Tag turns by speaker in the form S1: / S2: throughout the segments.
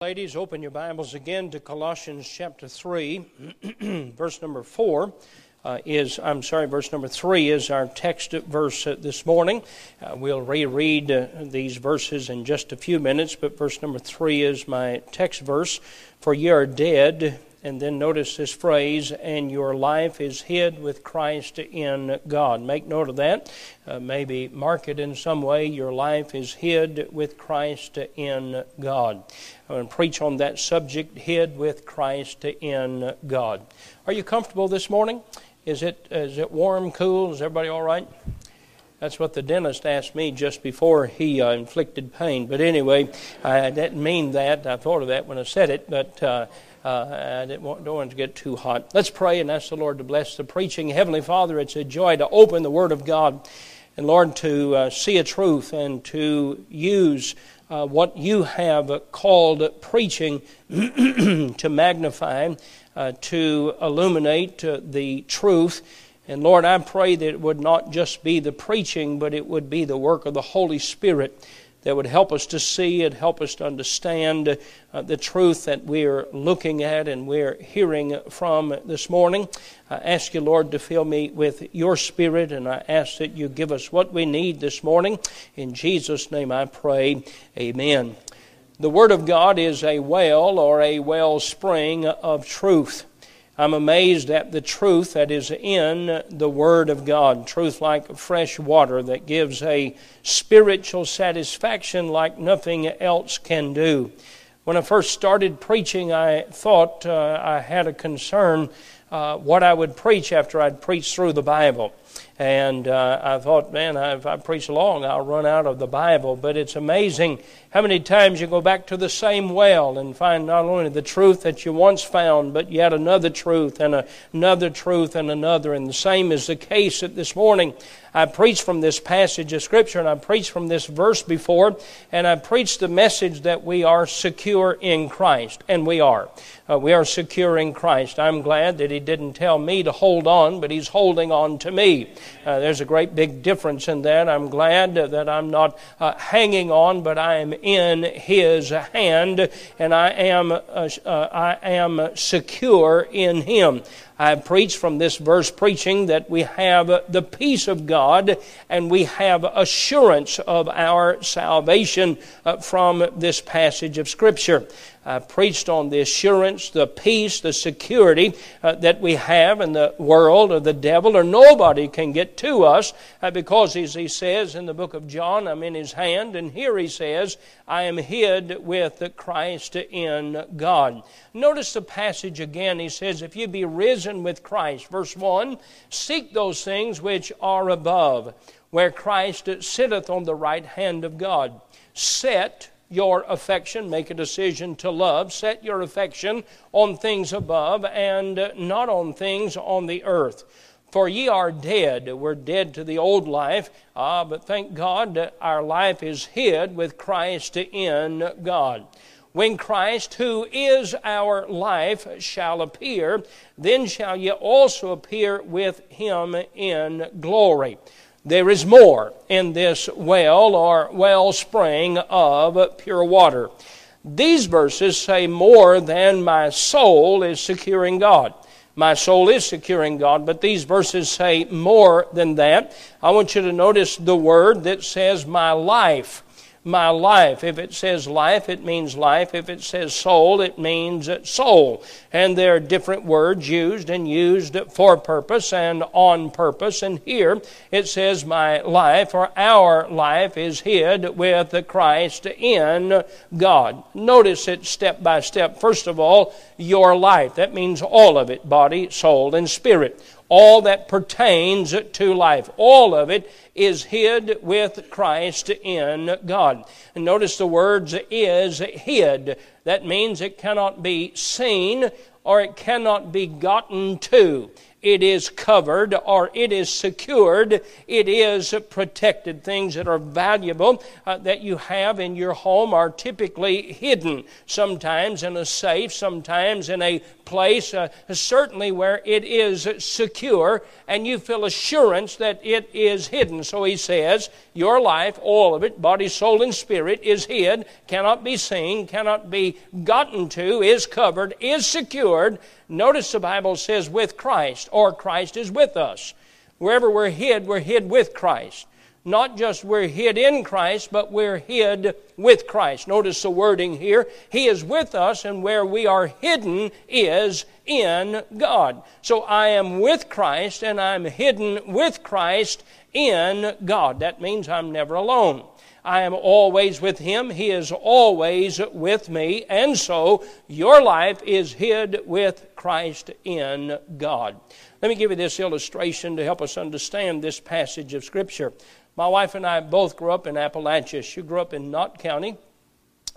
S1: Ladies, open your Bibles again to Colossians chapter 3, verse number 4. Uh, is I'm sorry, verse number three is our text verse uh, this morning. Uh, we'll reread uh, these verses in just a few minutes, but verse number three is my text verse. For ye are dead, and then notice this phrase, and your life is hid with Christ in God. Make note of that. Uh, maybe mark it in some way. Your life is hid with Christ in God. To preach on that subject, hid with Christ in God. Are you comfortable this morning? Is it, is it warm, cool? Is everybody all right? That's what the dentist asked me just before he uh, inflicted pain. But anyway, I didn't mean that. I thought of that when I said it, but uh, uh, I didn't want, don't want to get too hot. Let's pray and ask the Lord to bless the preaching. Heavenly Father, it's a joy to open the Word of God and, Lord, to uh, see a truth and to use uh, what you have called preaching to magnify, uh, to illuminate uh, the truth. And Lord, I pray that it would not just be the preaching, but it would be the work of the Holy Spirit that would help us to see and help us to understand uh, the truth that we're looking at and we're hearing from this morning. I ask you, Lord, to fill me with your spirit, and I ask that you give us what we need this morning. In Jesus' name I pray. Amen. The Word of God is a well or a wellspring of truth. I'm amazed at the truth that is in the Word of God. Truth like fresh water that gives a spiritual satisfaction like nothing else can do. When I first started preaching, I thought uh, I had a concern uh, what I would preach after I'd preached through the Bible. And uh, I thought, man, if I preach long, I'll run out of the Bible. But it's amazing how many times you go back to the same well and find not only the truth that you once found, but yet another truth and another truth and another. And the same is the case at this morning. I preached from this passage of Scripture and I preached from this verse before, and I preached the message that we are secure in Christ, and we are. Uh, we are secure in Christ. I'm glad that He didn't tell me to hold on, but He's holding on to me. Uh, there's a great big difference in that. I'm glad that I'm not uh, hanging on, but I am in His hand, and I am, uh, uh, I am secure in Him. I have preached from this verse preaching that we have the peace of God and we have assurance of our salvation uh, from this passage of Scripture. I preached on the assurance, the peace, the security uh, that we have in the world of the devil or nobody can get to us uh, because, as he says in the book of John, I'm in his hand, and here he says, I am hid with Christ in God. Notice the passage again. He says, If you be risen with Christ, verse 1, seek those things which are above, where Christ sitteth on the right hand of God. Set your affection, make a decision to love, set your affection on things above and not on things on the earth. For ye are dead. We're dead to the old life, ah, but thank God our life is hid with Christ in God. When Christ, who is our life, shall appear, then shall ye also appear with him in glory. There is more in this well or wellspring of pure water. These verses say more than my soul is securing God. My soul is securing God, but these verses say more than that. I want you to notice the word that says my life my life. If it says life, it means life. If it says soul, it means soul. And there are different words used and used for purpose and on purpose. And here it says, My life or our life is hid with Christ in God. Notice it step by step. First of all, your life. That means all of it body, soul, and spirit all that pertains to life. All of it is hid with Christ in God. And notice the words is hid. That means it cannot be seen or it cannot be gotten to. It is covered or it is secured, it is protected. Things that are valuable uh, that you have in your home are typically hidden, sometimes in a safe, sometimes in a place, uh, certainly where it is secure, and you feel assurance that it is hidden. So he says, Your life, all of it, body, soul, and spirit, is hid, cannot be seen, cannot be gotten to, is covered, is secured. Notice the Bible says with Christ, or Christ is with us. Wherever we're hid, we're hid with Christ. Not just we're hid in Christ, but we're hid with Christ. Notice the wording here. He is with us, and where we are hidden is in God. So I am with Christ, and I'm hidden with Christ in God. That means I'm never alone. I am always with Him. He is always with me. And so your life is hid with Christ in God. Let me give you this illustration to help us understand this passage of Scripture. My wife and I both grew up in Appalachia. She grew up in Knott County.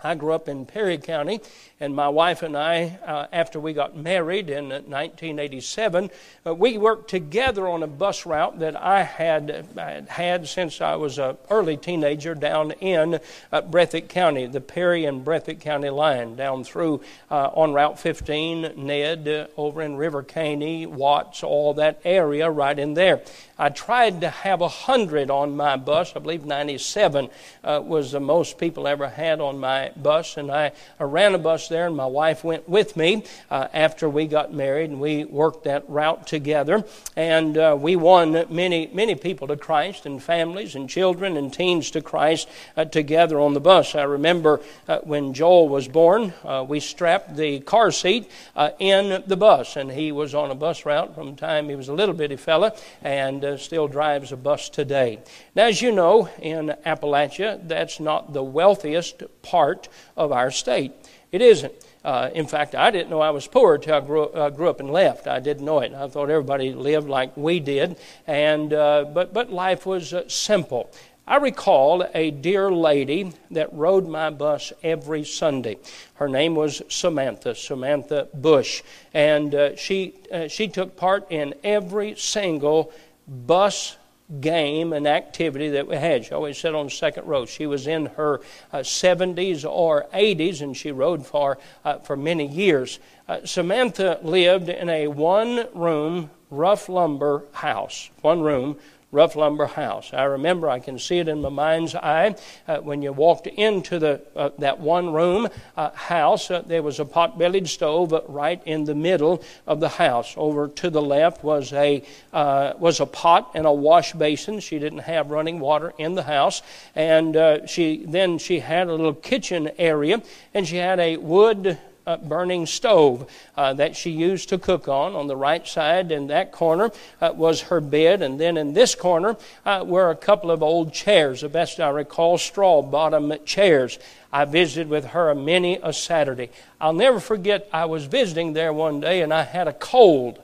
S1: I grew up in Perry County, and my wife and I, uh, after we got married in 1987, uh, we worked together on a bus route that I had uh, had since I was an early teenager down in uh, Breathitt County, the Perry and Breathitt County line, down through uh, on Route 15, Ned, uh, over in River Caney, Watts, all that area right in there. I tried to have a hundred on my bus. I believe 97 was the most people ever had on my bus, and I, I ran a bus there, and my wife went with me uh, after we got married, and we worked that route together. And uh, we won many, many people to Christ, and families, and children, and teens to Christ uh, together on the bus. I remember uh, when Joel was born, uh, we strapped the car seat uh, in the bus, and he was on a bus route from the time he was a little bitty fella, and still drives a bus today. Now, as you know, in Appalachia, that's not the wealthiest part of our state. It isn't. Uh, in fact, I didn't know I was poor until I grew, uh, grew, up and left. I didn't know it. I thought everybody lived like we did, and uh, but but life was uh, simple. I recall a dear lady that rode my bus every Sunday. Her name was Samantha, Samantha Bush, and uh, she uh, she took part in every single bus game and activity that we had. She always sat on the second row. She was in her uh, 70s or 80s, and she rode for, uh, for many years. Uh, Samantha lived in a one room, rough lumber house. One room, rough lumber house. I remember, I can see it in my mind's eye, uh, when you walked into the, uh, that one room uh, house, uh, there was a pot bellied stove right in the middle of the house. Over to the left was a, uh, was a pot and a wash basin. She didn't have running water in the house. And uh, she, then she had a little kitchen area, and she had a wood uh, burning stove uh, that she used to cook on. On the right side, in that corner, uh, was her bed, and then in this corner uh, were a couple of old chairs, the best I recall, straw bottom chairs. I visited with her many a Saturday. I'll never forget, I was visiting there one day and I had a cold.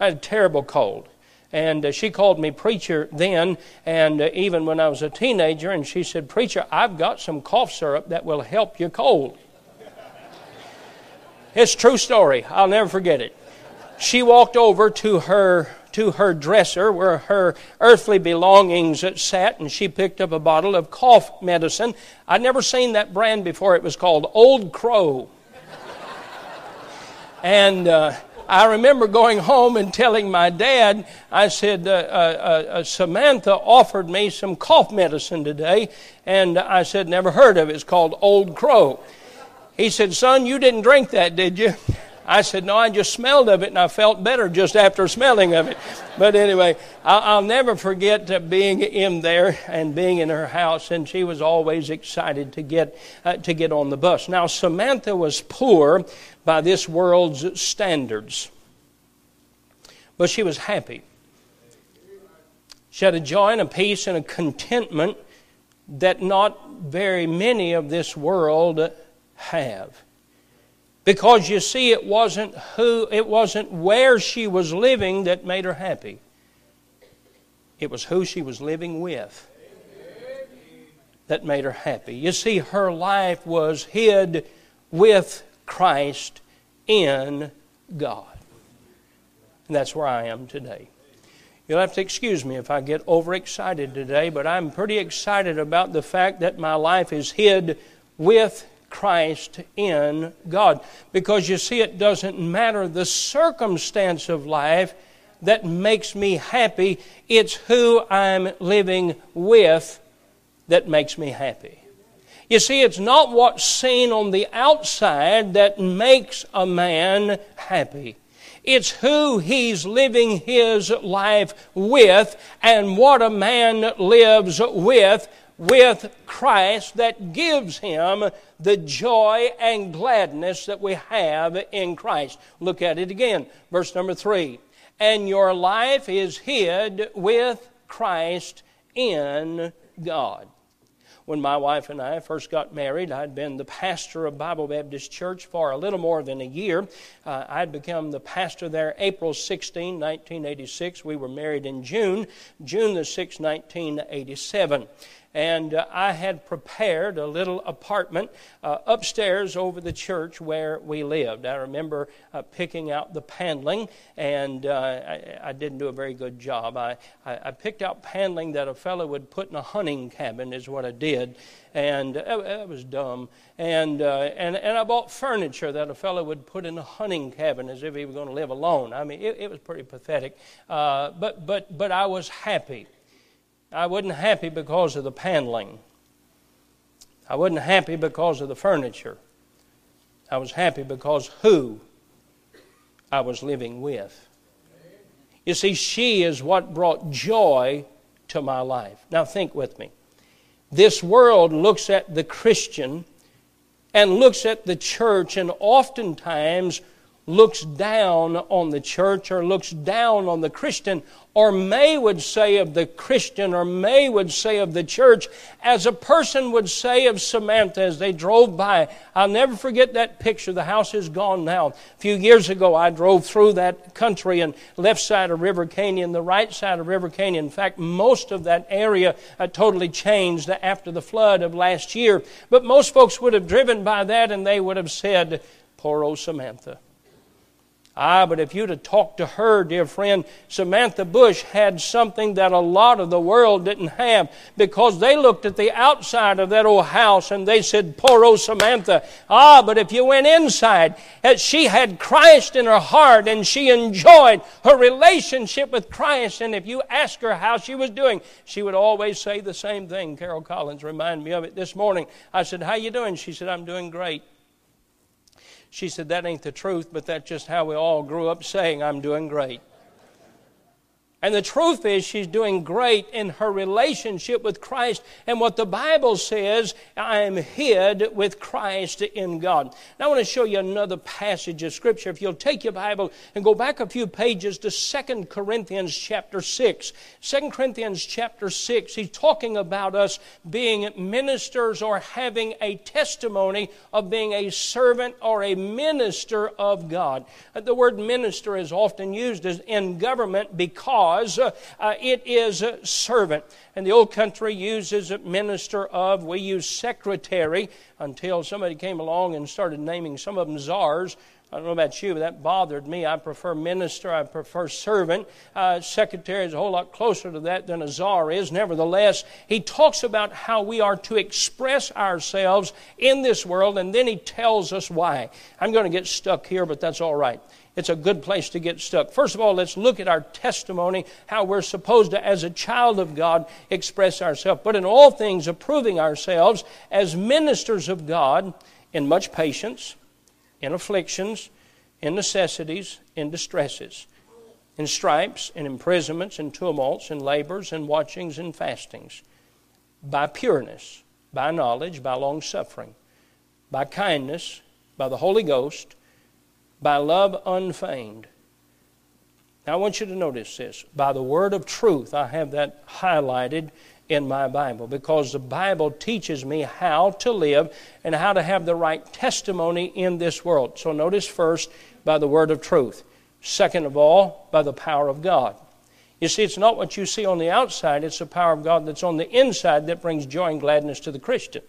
S1: I had a terrible cold. And uh, she called me preacher then, and uh, even when I was a teenager, and she said, Preacher, I've got some cough syrup that will help your cold. It's a true story. I'll never forget it. She walked over to her to her dresser where her earthly belongings sat, and she picked up a bottle of cough medicine. I'd never seen that brand before. It was called Old Crow. and uh, I remember going home and telling my dad, I said, uh, uh, uh, Samantha offered me some cough medicine today, and I said, never heard of it. It's called Old Crow. He said, Son, you didn't drink that, did you? I said, No, I just smelled of it and I felt better just after smelling of it. But anyway, I'll, never forget being in there and being in her house, and she was always excited to get, uh, to get on the bus. Now, Samantha was poor by this world's standards, but she was happy. She had a joy and a peace and a contentment that not very many of this world have. Because you see, it wasn't who, it wasn't where she was living that made her happy. It was who she was living with that made her happy. You see, her life was hid with Christ in God. And that's where I am today. You'll have to excuse me if I get overexcited today, but I'm pretty excited about the fact that my life is hid with Christ in God. Because you see, it doesn't matter the circumstance of life that makes me happy, it's who I'm living with that makes me happy. You see, it's not what's seen on the outside that makes a man happy. It's who he's living his life with and what a man lives with, with Christ that gives him the joy and gladness that we have in Christ. Look at it again. Verse number three. And your life is hid with Christ in God when my wife and I first got married, I'd been the pastor of Bible Baptist Church for a little more than a year. Uh, I'd become the pastor there April 16, 1986. We were married in June, June the 6th, 1987 and uh, I had prepared a little apartment uh, upstairs over the church where we lived. I remember uh, picking out the paneling, and uh, I, I, didn't do a very good job. I, I, I, picked out paneling that a fellow would put in a hunting cabin, is what I did, and that was dumb. And, uh, and, and I bought furniture that a fellow would put in a hunting cabin as if he was going to live alone. I mean, it, it was pretty pathetic, uh, but, but, but I was happy. I wasn't happy because of the paneling. I wasn't happy because of the furniture. I was happy because who I was living with. You see, she is what brought joy to my life. Now, think with me. This world looks at the Christian and looks at the church and oftentimes looks down on the church or looks down on the Christian, or may would say of the Christian, or may would say of the church, as a person would say of Samantha as they drove by. I'll never forget that picture. The house is gone now. A few years ago, I drove through that country and left side of River Caney, the right side of River Caney. In fact, most of that area uh, totally changed after the flood of last year. But most folks would have driven by that and they would have said, Poor old Samantha. Ah, but if you'd have talked to her, dear friend, Samantha Bush had something that a lot of the world didn't have because they looked at the outside of that old house and they said, Poor old Samantha. Ah, but if you went inside, eh, she had Christ in her heart and she enjoyed her relationship with Christ. And if you ask her how she was doing, she would always say the same thing. Carol Collins reminded me of it this morning. I said, How you doing? She said, I'm doing great. She said, That ain't the truth, but that's just how we all grew up saying, I'm doing great. And the truth is, she's doing great in her relationship with Christ. And what the Bible says, I am hid with Christ in God. Now, I want to show you another passage of Scripture. If you'll take your Bible and go back a few pages to 2 Corinthians chapter 6. 2 Corinthians chapter 6, he's talking about us being ministers or having a testimony of being a servant or a minister of God. The word minister is often used as in government because because uh, uh, it is a servant. And the old country uses minister of, we use secretary until somebody came along and started naming some of them czars. I don't know about you, but that bothered me. I prefer minister, I prefer servant. Uh, secretary is a whole lot closer to that than a czar is. Nevertheless, he talks about how we are to express ourselves in this world, and then he tells us why. I'm going to get stuck here, but that's all right it's a good place to get stuck. First of all, let's look at our testimony, how we're supposed to, as a child of God, express ourselves. But in all things, approving ourselves as ministers of God in much patience, in afflictions, in necessities, in distresses, in stripes, in imprisonments, in tumults, in labors, in watchings, and fastings, by pureness, by knowledge, by long suffering, by kindness, by the Holy Ghost by love unfeigned. Now, I want you to notice this. By the word of truth, I have that highlighted in my Bible because the Bible teaches me how to live and how to have the right testimony in this world. So, notice first, by the word of truth. Second of all, by the power of God. You see, it's not what you see on the outside, it's the power of God that's on the inside that brings joy and gladness to the Christian.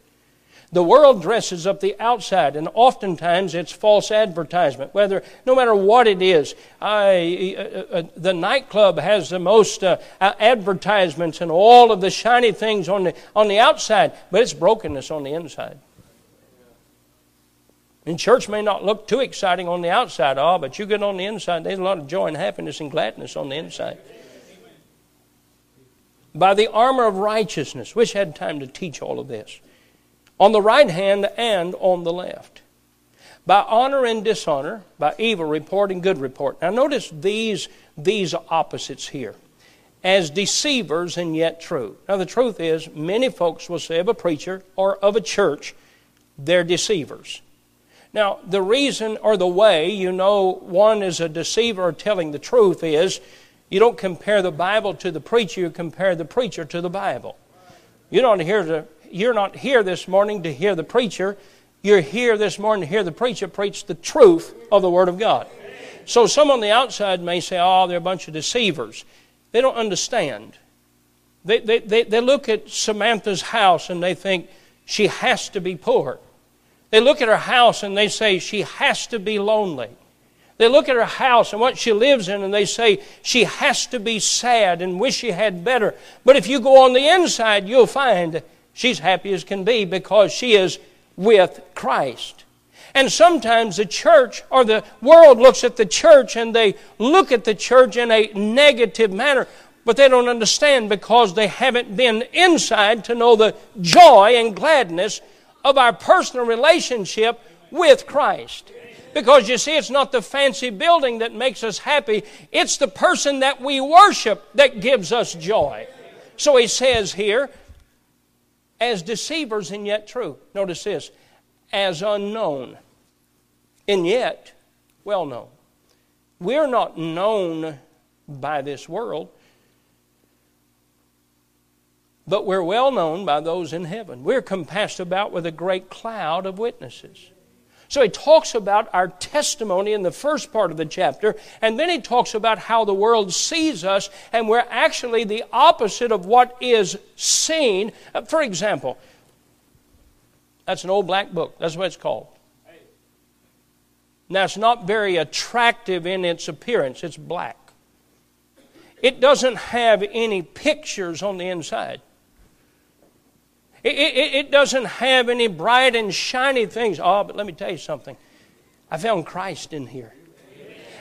S1: The world dresses up the outside, and oftentimes it's false advertisement. Whether, no matter what it is, I, uh, uh, uh the nightclub has the most uh, advertisements and all of the shiny things on the on the outside, but it's brokenness on the inside. And church may not look too exciting on the outside, oh, but you get on the inside, there's a lot of joy and happiness and gladness on the inside. By the armor of righteousness, which had time to teach all of this on the right hand and on the left. By honor and dishonor, by evil report and good report. Now notice these, these opposites here. As deceivers and yet true. Now the truth is, many folks will say of a preacher or of a church, they're deceivers. Now, the reason or the way you know one is a deceiver telling the truth is you don't compare the Bible to the preacher, you compare the preacher to the Bible. You don't hear to you're not here this morning to hear the preacher. You're here this morning to hear the preacher preach the truth of the Word of God. So some on the outside may say, oh, they're a bunch of deceivers. They don't understand. They, they, they, they look at Samantha's house and they think she has to be poor. They look at her house and they say she has to be lonely. They look at her house and what she lives in and they say she has to be sad and wish she had better. But if you go on the inside, you'll find She's happy as can be because she is with Christ. And sometimes the church or the world looks at the church and they look at the church in a negative manner, but they don't understand because they haven't been inside to know the joy and gladness of our personal relationship with Christ. Because you see, it's not the fancy building that makes us happy, it's the person that we worship that gives us joy. So he says here, as deceivers and yet true. Notice this as unknown and yet well known. We're not known by this world, but we're well known by those in heaven. We're compassed about with a great cloud of witnesses. So he talks about our testimony in the first part of the chapter, and then he talks about how the world sees us, and we're actually the opposite of what is seen. Uh, for example, that's an old black book. That's what it's called. Now, it's not very attractive in its appearance, it's black. It doesn't have any pictures on the inside. It, it, it, doesn't have any bright and shiny things. Oh, but let me tell you something. I found Christ in here.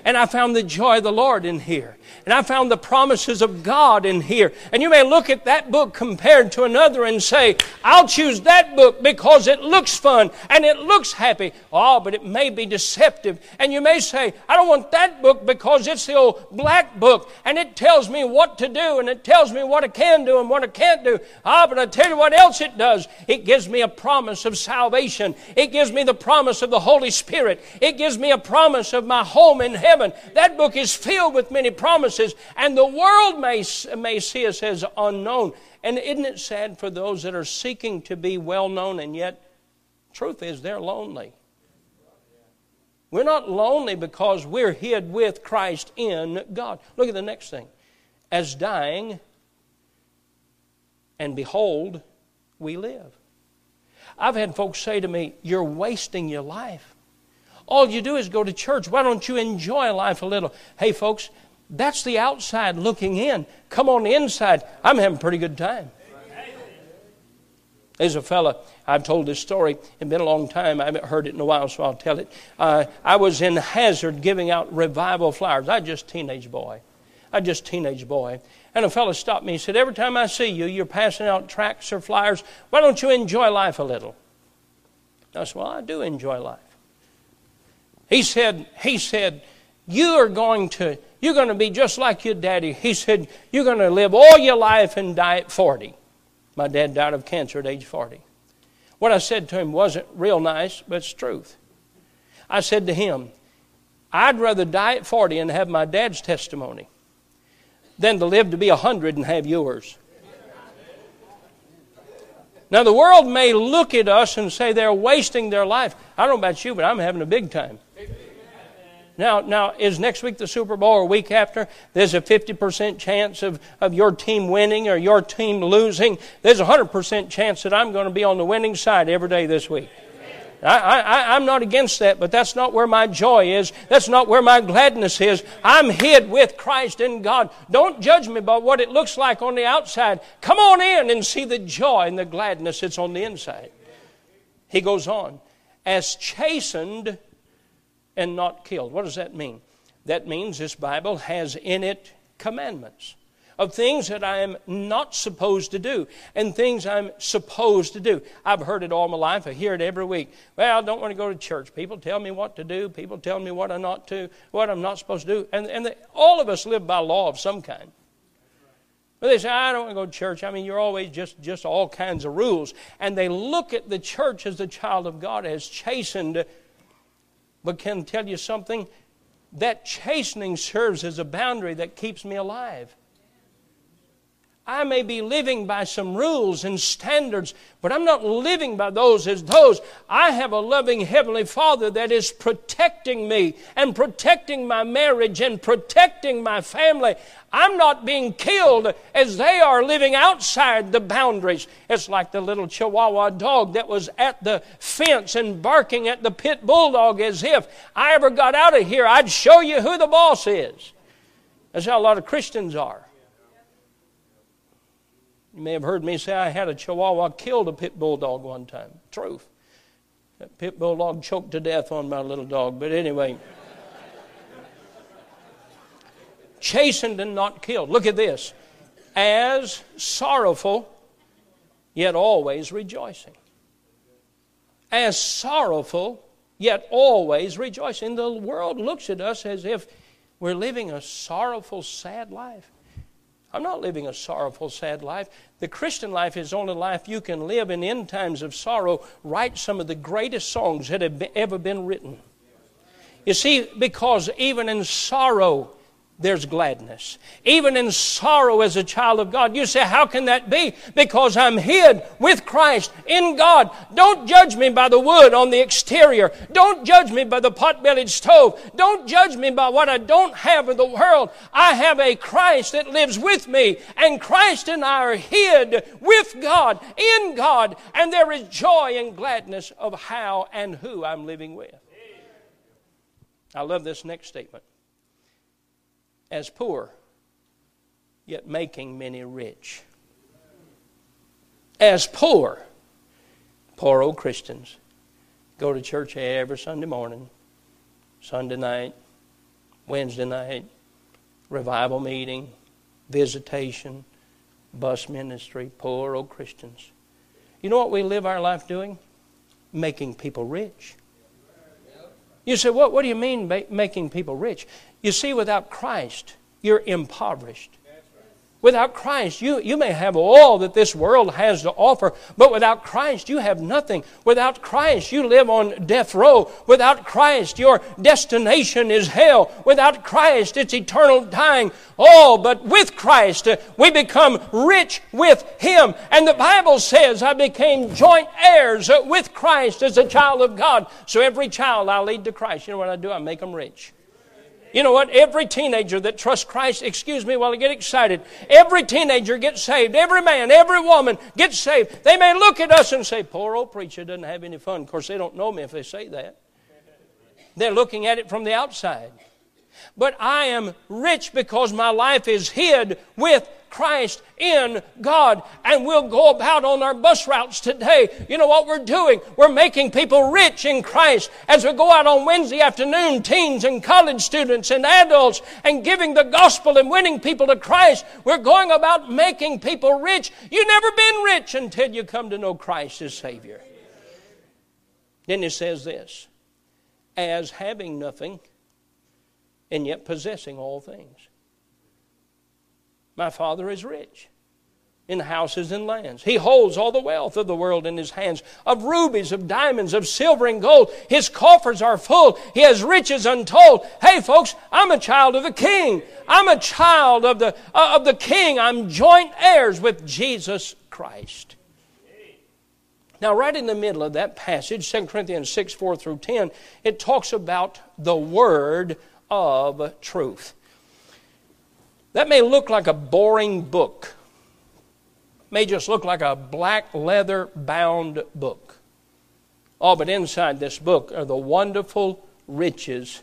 S1: And I found the joy of the Lord in here. And I found the promises of God in here. And you may look at that book compared to another and say, I'll choose that book because it looks fun and it looks happy. Oh, but it may be deceptive. And you may say, I don't want that book because it's the old black book and it tells me what to do and it tells me what I can do and what I can't do. Ah, but I tell you what else it does. It gives me a promise of salvation. It gives me the promise of the Holy Spirit. It gives me a promise of my home in heaven. That book is filled with many promises promises, and the world may, may see us as unknown. And isn't it sad for those that are seeking to be well known, and yet, truth is, they're lonely. We're not lonely because we're hid with Christ in God. Look at the next thing. As dying, and behold, we live. I've had folks say to me, You're wasting your life. All you do is go to church. Why don't you enjoy life a little? Hey, folks, that's the outside looking in. Come on the inside. I'm having a pretty good time. There's a fella, I've told this story, it's been a long time, I haven't heard it in a while, so I'll tell it. Uh, I was in Hazard giving out revival flyers. I just teenage boy. I just teenage boy. And a fellow stopped me. He said, Every time I see you, you're passing out tracts or flyers. Why don't you enjoy life a little? I said, Well, I do enjoy life. He said, he said, You are going to you're going to be just like your daddy. He said, You're going to live all your life and die at 40. My dad died of cancer at age 40. What I said to him wasn't real nice, but it's truth. I said to him, I'd rather die at 40 and have my dad's testimony than to live to be 100 and have yours. Now, the world may look at us and say they're wasting their life. I don't know about you, but I'm having a big time. Now, now, is next week the Super Bowl or week after? There's a 50% chance of, of your team winning or your team losing. There's a 100% chance that I'm going to be on the winning side every day this week. I, I, I'm not against that, but that's not where my joy is. That's not where my gladness is. I'm hid with Christ in God. Don't judge me by what it looks like on the outside. Come on in and see the joy and the gladness that's on the inside. He goes on, as chastened and not killed. What does that mean? That means this Bible has in it commandments of things that I am not supposed to do and things I'm supposed to do. I've heard it all my life. I hear it every week. Well, I don't want to go to church. People tell me what to do. People tell me what I'm not to, what I'm not supposed to do. And, and all of us live by law of some kind. But they say, I don't want to go to church. I mean, you're always just, just all kinds of rules. And they look at the church as the child of God as chastened. But can tell you something? That chastening serves as a boundary that keeps me alive. I may be living by some rules and standards, but I'm not living by those as those. I have a loving Heavenly Father that is protecting me and protecting my marriage and protecting my family. I'm not being killed as they are living outside the boundaries. It's like the little Chihuahua dog that was at the fence and barking at the pit bulldog as if I ever got out of here, I'd show you who the boss is. That's how a lot of Christians are. You may have heard me say I had a chihuahua killed a pit bulldog one time. Truth. That pit bulldog choked to death on my little dog. But anyway, chastened and not killed. Look at this. As sorrowful, yet always rejoicing. As sorrowful, yet always rejoicing. The world looks at us as if we're living a sorrowful, sad life. I'm not living a sorrowful, sad life. The Christian life is only life you can live, and in times of sorrow, write some of the greatest songs that have ever been written. You see, because even in sorrow, there's gladness. Even in sorrow as a child of God. You say, how can that be? Because I'm hid with Christ in God. Don't judge me by the wood on the exterior. Don't judge me by the pot-bellied stove. Don't judge me by what I don't have in the world. I have a Christ that lives with me and Christ and I are hid with God, in God, and there is joy and gladness of how and who I'm living with. I love this next statement as poor, yet making many rich. As poor, poor old Christians go to church every Sunday morning, Sunday night, Wednesday night, revival meeting, visitation, bus ministry, poor old Christians. You know what we live our life doing? Making people rich. You say, what, what do you mean making people rich? You see, without Christ, you're impoverished. Without Christ, you, you may have all that this world has to offer, but without Christ, you have nothing. Without Christ, you live on death row. Without Christ, your destination is hell. Without Christ, it's eternal dying. Oh, but with Christ, uh, we become rich with Him. And the Bible says, I became joint heirs uh, with Christ as a child of God. So every child I lead to Christ. You know what I do? I make them rich. You know what? Every teenager that trusts Christ, excuse me while I get excited, every teenager gets saved. Every man, every woman gets saved. They may look at us and say, poor old preacher doesn't have any fun. Of course, they don't know me if they say that. They're looking at it from the outside. But I am rich because my life is hid with Christ in God. And we'll go about on our bus routes today. You know what we're doing? We're making people rich in Christ as we go out on Wednesday afternoon, teens and college students and adults, and giving the gospel and winning people to Christ. We're going about making people rich. You've never been rich until you come to know Christ as Savior. Then it says this as having nothing and yet possessing all things. My Father is rich in houses and lands. He holds all the wealth of the world in his hands, of rubies, of diamonds, of silver and gold. His coffers are full. He has riches untold. Hey, folks, I'm a child of the King. I'm a child of the, uh, of the King. I'm joint heirs with Jesus Christ. Now, right in the middle of that passage, 2 Corinthians 6 4 through 10, it talks about the word of truth. That may look like a boring book, may just look like a black leather bound book. Oh, but inside this book are the wonderful riches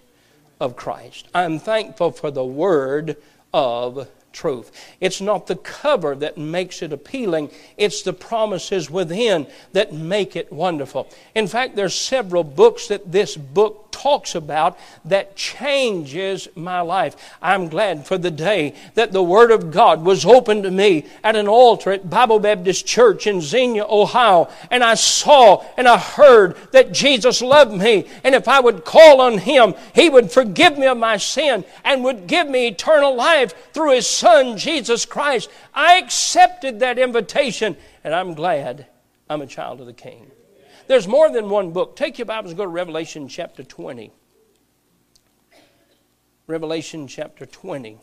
S1: of Christ. I'm thankful for the word of truth. It's not the cover that makes it appealing, it's the promises within that make it wonderful. In fact, there's several books that this book talks about that changes my life. I'm glad for the day that the Word of God was opened to me at an altar at Bible Baptist Church in Xenia, Ohio, and I saw and I heard that Jesus loved me, and if I would call on Him, He would forgive me of my sin and would give me eternal life through His Son, Jesus Christ. I accepted that invitation, and I'm glad I'm a child of the King. There's more than one book. Take your Bibles and go to Revelation chapter 20. Revelation chapter 20.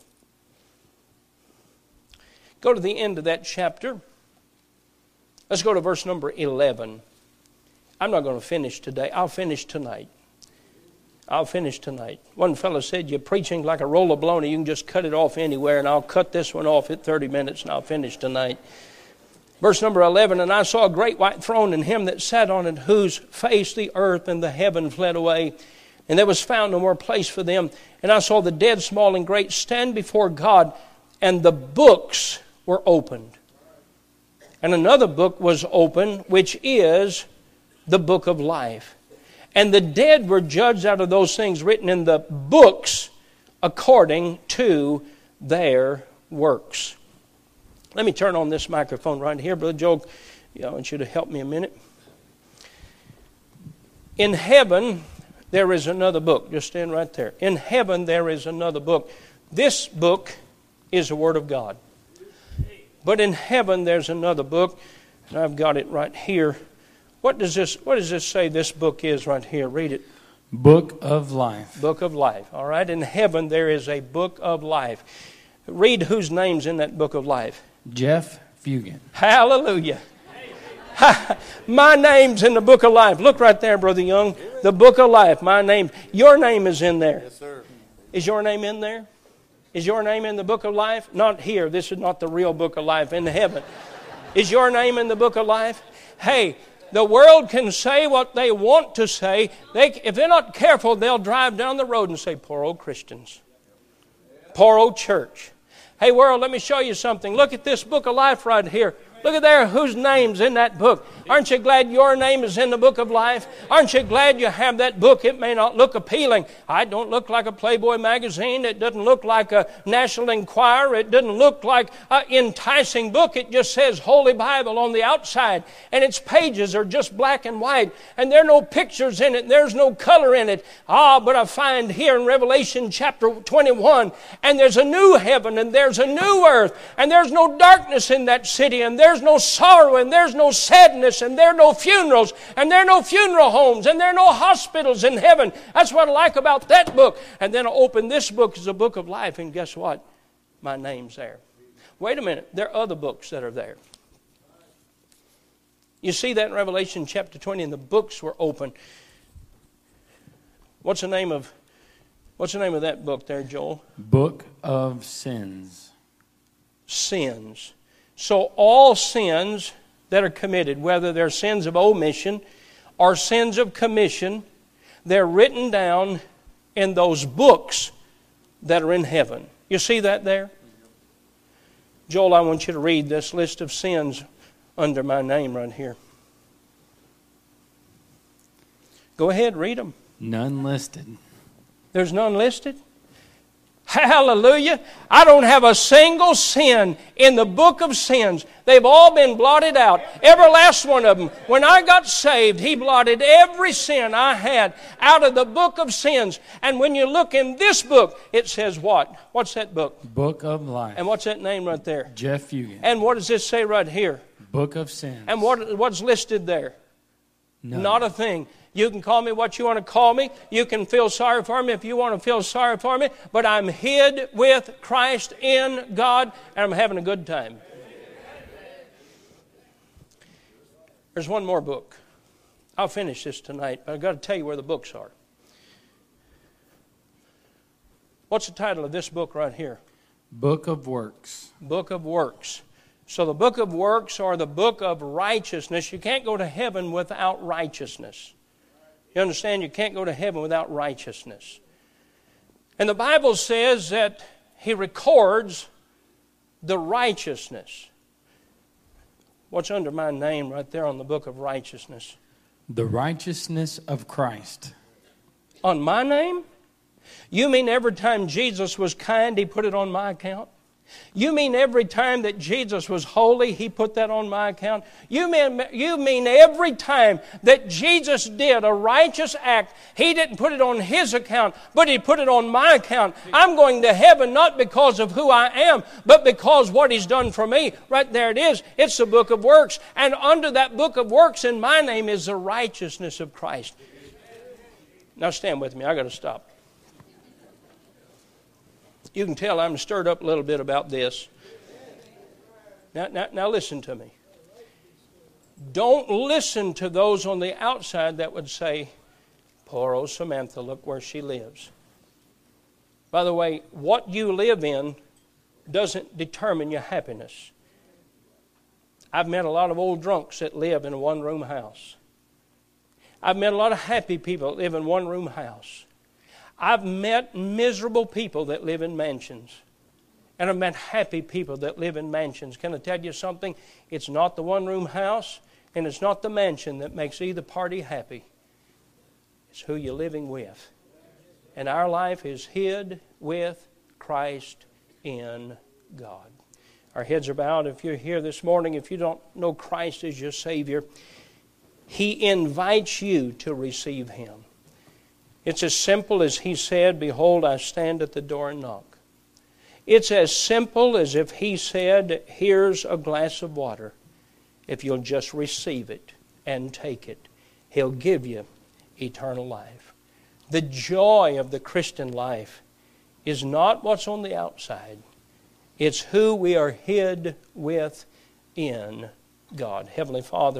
S1: Go to the end of that chapter. Let's go to verse number 11. I'm not going to finish today. I'll finish tonight. I'll finish tonight. One fellow said, You're preaching like a roll of. You can just cut it off anywhere, and I'll cut this one off at 30 minutes, and I'll finish tonight. Verse number 11 And I saw a great white throne, and him that sat on it, whose face the earth and the heaven fled away. And there was found no more place for them. And I saw the dead, small and great, stand before God, and the books were opened. And another book was opened, which is the book of life. And the dead were judged out of those things written in the books according to their works. Let me turn on this microphone right here. Brother Joe, I want you to help me a minute. In heaven, there is another book. Just stand right there. In heaven, there is another book. This book is the Word of God. But in heaven, there's another book, and I've got it right here. What does this, what does this say this book is right here? Read it.
S2: Book of life.
S1: Book of life. All right. In heaven, there is a book of life. Read whose name's in that book of life.
S2: Jeff Fugate.
S1: Hallelujah. my name's in the book of life. Look right there, Brother Young. The book of life. My name. Your name is in there.
S3: Yes, sir.
S1: Is your name in there? Is your name in the book of life? Not here. This is not the real book of life in heaven. Is your name in the book of life? Hey, the world can say what they want to say. They, if they're not careful, they'll drive down the road and say, Poor old Christians. Poor old church. Hey, world, let me show you something. Look at this book of life right here. Look at there whose name's in that book. Aren't you glad your name is in the book of life? Aren't you glad you have that book? It may not look appealing. I don't look like a Playboy magazine. It doesn't look like a National Enquirer. It doesn't look like an enticing book. It just says Holy Bible on the outside. And its pages are just black and white. And there are no pictures in it. There's no color in it. Ah, but I find here in Revelation chapter 21, and there's a new heaven and there's a new earth. And there's no darkness in that city. And there's no sorrow and there's no sadness and there are no funerals and there are no funeral homes and there are no hospitals in heaven. That's what I like about that book. And then I open this book as a book of life, and guess what? My name's there. Wait a minute, there are other books that are there. You see that in Revelation chapter 20, and the books were open. What's the name of what's the name of that book there, Joel?
S2: Book of Sins.
S1: Sins. So, all sins that are committed, whether they're sins of omission or sins of commission, they're written down in those books that are in heaven. You see that there? Joel, I want you to read this list of sins under my name right here. Go ahead, read them.
S2: None listed.
S1: There's none listed? Hallelujah. I don't have a single sin in the book of sins. They've all been blotted out. Every last one of them. When I got saved, He blotted every sin I had out of the book of sins. And when you look in this book, it says what? What's that book?
S2: Book of Life.
S1: And what's that name right there?
S2: Jeff Fugate.
S1: And what does this say right here?
S2: Book of Sins.
S1: And what, what's listed there?
S2: None.
S1: Not a thing. You can call me what you want to call me. You can feel sorry for me if you want to feel sorry for me. But I'm hid with Christ in God, and I'm having a good time. There's one more book. I'll finish this tonight, but I've got to tell you where the books are. What's the title of this book right here?
S2: Book of Works.
S1: Book of Works. So the book of works or the book of righteousness, you can't go to heaven without righteousness. You understand? You can't go to heaven without righteousness. And the Bible says that He records the righteousness. What's under my name right there on the book of righteousness?
S2: The righteousness of Christ.
S1: On my name? You mean every time Jesus was kind, He put it on my account? You mean every time that Jesus was holy, He put that on my account? You mean, you mean every time that Jesus did a righteous act, He didn't put it on His account, but He put it on my account. I'm going to heaven not because of who I am, but because what He's done for me. Right there it is. It's the book of works. And under that book of works in my name is the righteousness of Christ. Now stand with me. I got to stop. You can tell I'm stirred up a little bit about this. Now, now, now listen to me. Don't listen to those on the outside that would say, Poor old Samantha, look where she lives. By the way, what you live in doesn't determine your happiness. I've met a lot of old drunks that live in a one room house. I've met a lot of happy people that live in one room house. I've met miserable people that live in mansions. And I've met happy people that live in mansions. Can I tell you something? It's not the one room house and it's not the mansion that makes either party happy. It's who you're living with. And our life is hid with Christ in God. Our heads are bowed. If you're here this morning, if you don't know Christ as your Savior, He invites you to receive Him. It's as simple as he said, Behold, I stand at the door and knock. It's as simple as if he said, Here's a glass of water. If you'll just receive it and take it, he'll give you eternal life. The joy of the Christian life is not what's on the outside, it's who we are hid with in God. Heavenly Father,